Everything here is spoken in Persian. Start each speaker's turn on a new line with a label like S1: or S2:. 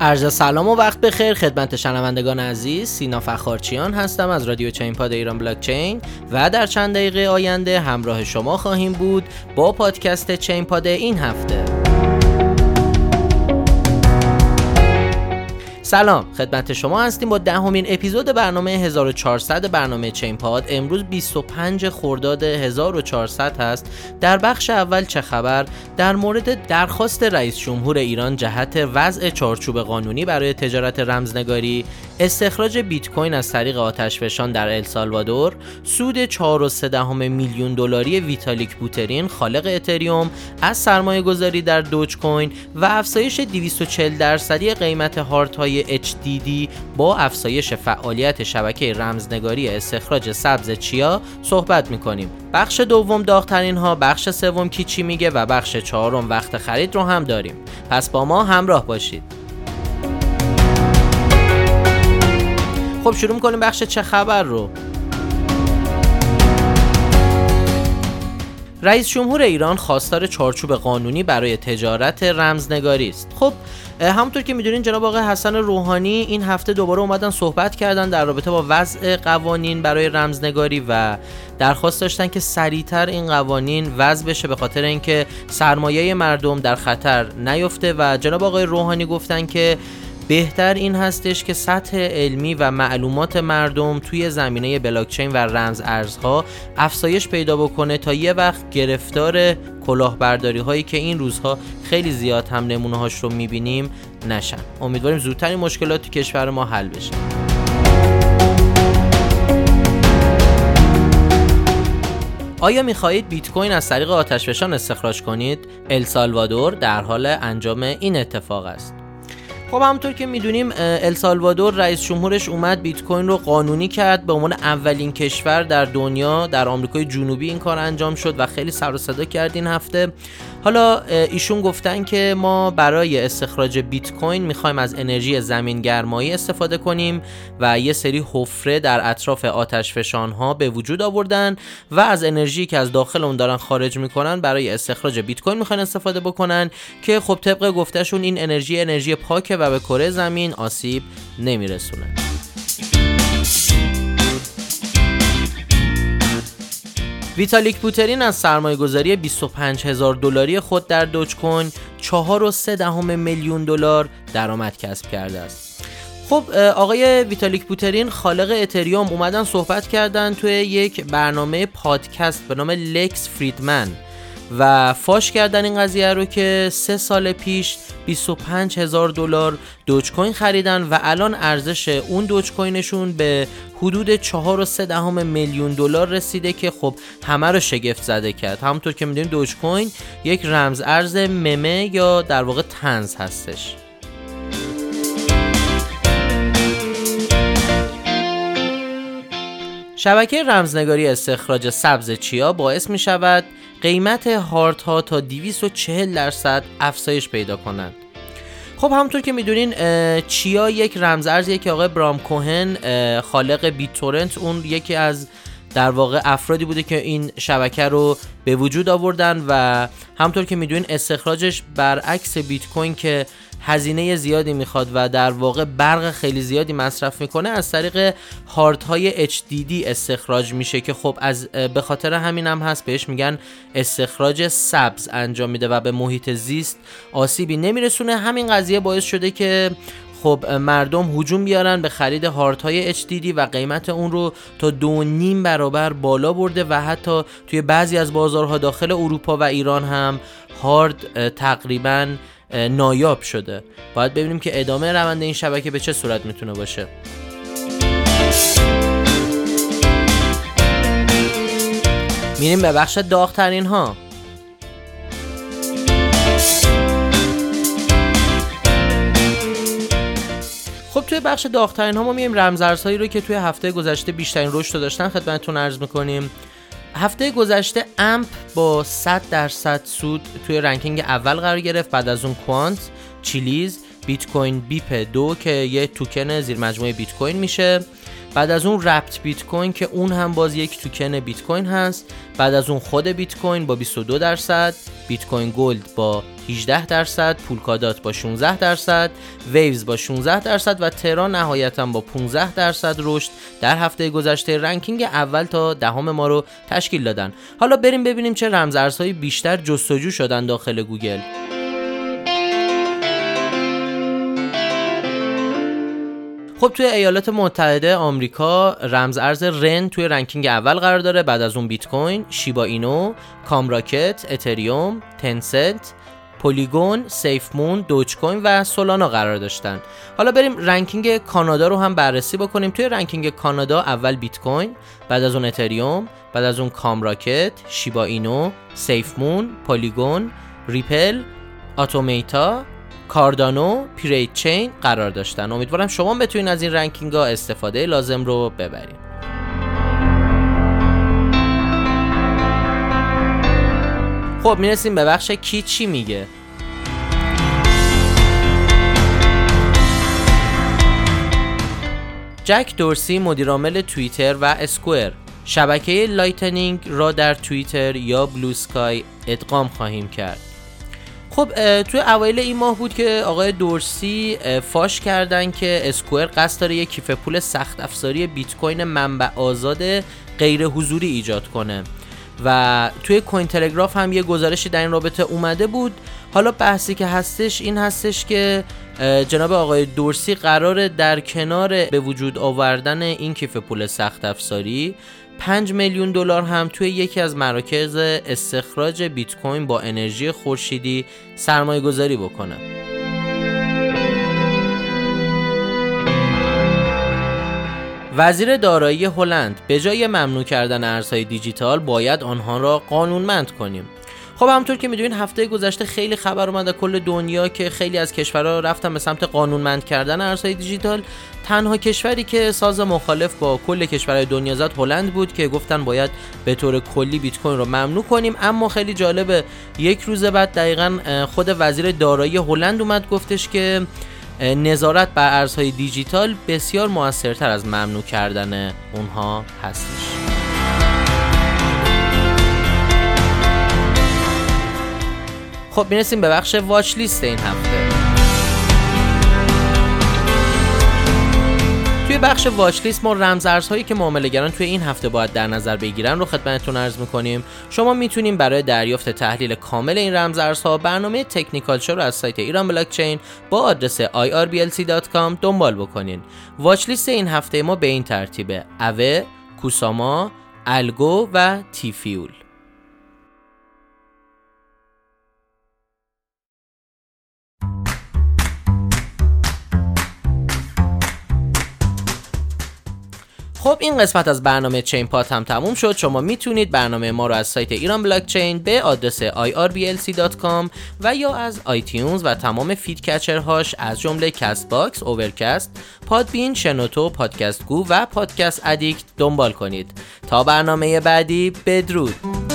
S1: عرض سلام و وقت بخیر. خدمت شنوندگان عزیز سینا فخارچیان هستم از رادیو چین پاد ایران بلاک چین و در چند دقیقه آینده همراه شما خواهیم بود با پادکست چین پاد این هفته. سلام خدمت شما هستیم با دهمین اپیزود برنامه 1400 برنامه چین پاد. امروز 25 خرداد 1400 هست. در بخش اول چه خبر؟ در مورد درخواست رئیس جمهور ایران جهت وضع چارچوب قانونی برای تجارت رمزنگاری استخراج بیت کوین از طریق آتشفشان در السالوادور سود 4.3 میلیون دلاری ویتالیک بوترین خالق اتریوم از سرمایه گذاری در دوج کوین و افزایش 240 درصدی قیمت هارت های HDD با افزایش فعالیت شبکه رمزنگاری استخراج سبز چیا صحبت می‌کنیم. بخش دوم داغترین ها بخش سوم کی چی میگه و بخش چهارم وقت خرید رو هم داریم. پس با ما همراه باشید. خب شروع می‌کنیم بخش چه خبر رو. رئیس جمهور ایران خواستار چارچوب قانونی برای تجارت رمزنگاری است. خب همونطور که می‌دونین جناب آقای حسن روحانی این هفته دوباره اومدن صحبت کردن در رابطه با وضع قوانین برای رمزنگاری و درخواست داشتن که سریعتر این قوانین وضع بشه به خاطر اینکه سرمایه مردم در خطر نیفته و جناب آقای روحانی گفتن که بهتر این هستش که سطح علمی و معلومات مردم توی زمینه بلاکچین و رمز ارزها افزایش پیدا بکنه تا یه وقت گرفتار کلاهبرداری هایی که این روزها خیلی زیاد هم نمونه هاش رو می‌بینیم نشن امیدواریم زودتر این مشکلات تو کشور ما حل بشه آیا می‌خواهید بیت کوین از طریق آتشفشان استخراج کنید؟ السالوادور در حال انجام این اتفاق است. خب همونطور که می‌دونیم السالوادور رئیس جمهورش اومد بیت کوین رو قانونی کرد. به عنوان اولین کشور در دنیا در آمریکای جنوبی این کار انجام شد و خیلی سر و صدا کرد این هفته. حالا ایشون گفتن که ما برای استخراج بیت کوین می‌خوایم از انرژی زمین گرمایی استفاده کنیم و یه سری حفره در اطراف آتش فشان ها به وجود آوردن و از انرژی که از داخل اون دارن خارج می‌کنن برای استخراج بیت کوین می‌خوان استفاده بکنن که خب طبق گفتهشون این انرژی انرژی پاکه و به کره زمین آسیب نمیرسونه ویتالیک بوترین از سرمایه گذاری 25 هزار دلاری خود در دوج کوین 4.3 دهم میلیون دلار درآمد کسب کرده است. خب آقای ویتالیک بوترین خالق اتریوم اومدن صحبت کردن توی یک برنامه پادکست به نام لکس فریدمن و فاش کردن این قضیه رو که سه سال پیش 25 هزار دلار دوج کوین خریدن و الان ارزش اون دوج کوینشون به حدود 4.3 دهم میلیون دلار رسیده که خب همه رو شگفت زده کرد. همونطور که می‌دونید دوج کوین یک رمز ارز ممه یا در واقع تنز هستش. شبکه رمزنگاری استخراج سبز چیا باعث می شود قیمت هارت ها تا 240 درصد افزایش پیدا کنند خب همونطور که می‌دونین چیا یک رمز ارزیه که آقای برام کوهن خالق بیت تورنت اون یکی از در واقع افرادی بوده که این شبکه رو به وجود آوردن و همطور که می‌دونین استخراجش برعکس بیت کوین که هزینه زیادی می‌خواد و در واقع برق خیلی زیادی مصرف می‌کنه از طریق هارت های HDD استخراج میشه که خب از به خاطر همین هم هست بهش میگن استخراج سبز انجام میده و به محیط زیست آسیبی نمیرسونه. همین قضیه باعث شده که خب مردم هجوم بیارن به خرید هارت های HDD و قیمت اون رو تا دو نیم برابر بالا برده و حتی توی بعضی از بازارها داخل اروپا و ایران هم هارد تقریبا نایاب شده. باید ببینیم که ادامه روند این شبکه به چه صورت می‌تونه باشه. میریم به بخش داغترین ها خب توی بخش داغترین ها ما میریم رمزارزهایی رو که توی هفته گذشته بیشترین رشد رو داشتن خدمتتون عرض می‌کنیم. هفته گذشته امپ با 100 درصد سود توی ranking اول قرار گرفت بعد از اون کوانت چیلیز بیت کوین BEP دو که یه توکن زیر مجموعه بیت کوین میشه. بعد از اون Wrapped بیت کوین که اون هم باز یک توکن بیت کوین هست. بعد از اون خود بیت کوین با 22 درصد بیت کوین گلد با 18 درصد پولکادات با 16 درصد ویوز با 16 درصد و ترا نهایتا با 15 درصد رشد در هفته گذشته ranking اول تا دهم ما رو تشکیل دادن. حالا بریم ببینیم چه رمزارزهای بیشتر جستجو شدن داخل گوگل. خب توی ایالات متحده آمریکا رمز ارز رن توی ranking اول قرار داره بعد از اون بیت کوین، شیبا اینو، کامراکت، اتریوم، تنسنت، پولیگون، سیف مون، دوج کوین و سولانا قرار داشتن. حالا بریم ranking کانادا رو هم بررسی بکنیم. توی ranking کانادا اول بیت کوین، بعد از اون اتریوم، بعد از اون کامراکت، شیبا اینو، سیف مون، پولیگون، ریپل، اتومیتا، کاردانو پیریت چین قرار داشتن. امیدوارم شما بتونین از این ranking ها استفاده لازم رو ببرین. خب می‌رسیم به بخش کی چی میگه. جک دورسی مدیرعامل توییتر و اسکوئر. شبکه لایتنینگ را در توییتر یا بلو سکای ادغام خواهیم کرد. خب توی اوایل این ماه بود که آقای دورسی فاش کردن که اسکوئر قصد داره یک کیف پول سخت افزاری بیت کوین منبع آزاد غیر حضانتی ایجاد کنه. و توی کوین تلگراف هم یه گزارشی در این رابطه اومده بود. حالا بحثی که هستش این هستش که جناب آقای دورسی قرار در کنار به وجود آوردن این کیف پول سخت افزاری 5 میلیون دلار هم توی یکی از مراکز استخراج بیت کوین با انرژی خورشیدی سرمایه گذاری بکنه. وزیر دارایی هلند به جای ممنوع کردن ارزهای دیجیتال باید آنها را قانونمند کنیم خب همونطور که می‌دونین هفته گذشته خیلی خبر اومده کل دنیا که خیلی از کشورها رفتن به سمت قانونمند کردن ارزهای دیجیتال. تنها کشوری که ساز مخالف با کل کشورهای دنیا زد هلند بود که گفتن باید به طور کلی بیت کوین رو ممنوع کنیم. اما خیلی جالبه یک روز بعد دقیقا خود وزیر دارایی هلند اومد گفتش که نظارت بر ارزهای دیجیتال بسیار موثرتر از ممنوع کردن اونها هستش. خب می‌رسیم به بخش واچ لیست این هفته. توی بخش واچ لیست ما رمزارزهایی که معاملهگران توی این هفته باید در نظر بگیرن رو خدمتتون عرض می‌کنیم. شما می‌تونیم برای دریافت تحلیل کامل این رمزارزها برنامه تکنیکال شو رو از سایت ایران بلاکچین با آدرس irblc.com دنبال بکنین. واچ لیست این هفته ما به این ترتیبه اوه کوساما الگو و تیفیول. خب این قسمت از برنامه چین پاد هم تموم شد. شما می‌تونید برنامه ما رو از سایت ایران بلاک چین به آدرس irblc.com و یا از آیتیونز و تمام feed هاش از جمله کست باکس، اوورکست، پادبین، شنوتو، پادکست گو و پادکست ادیکت دنبال کنید. تا برنامه بعدی بدرود.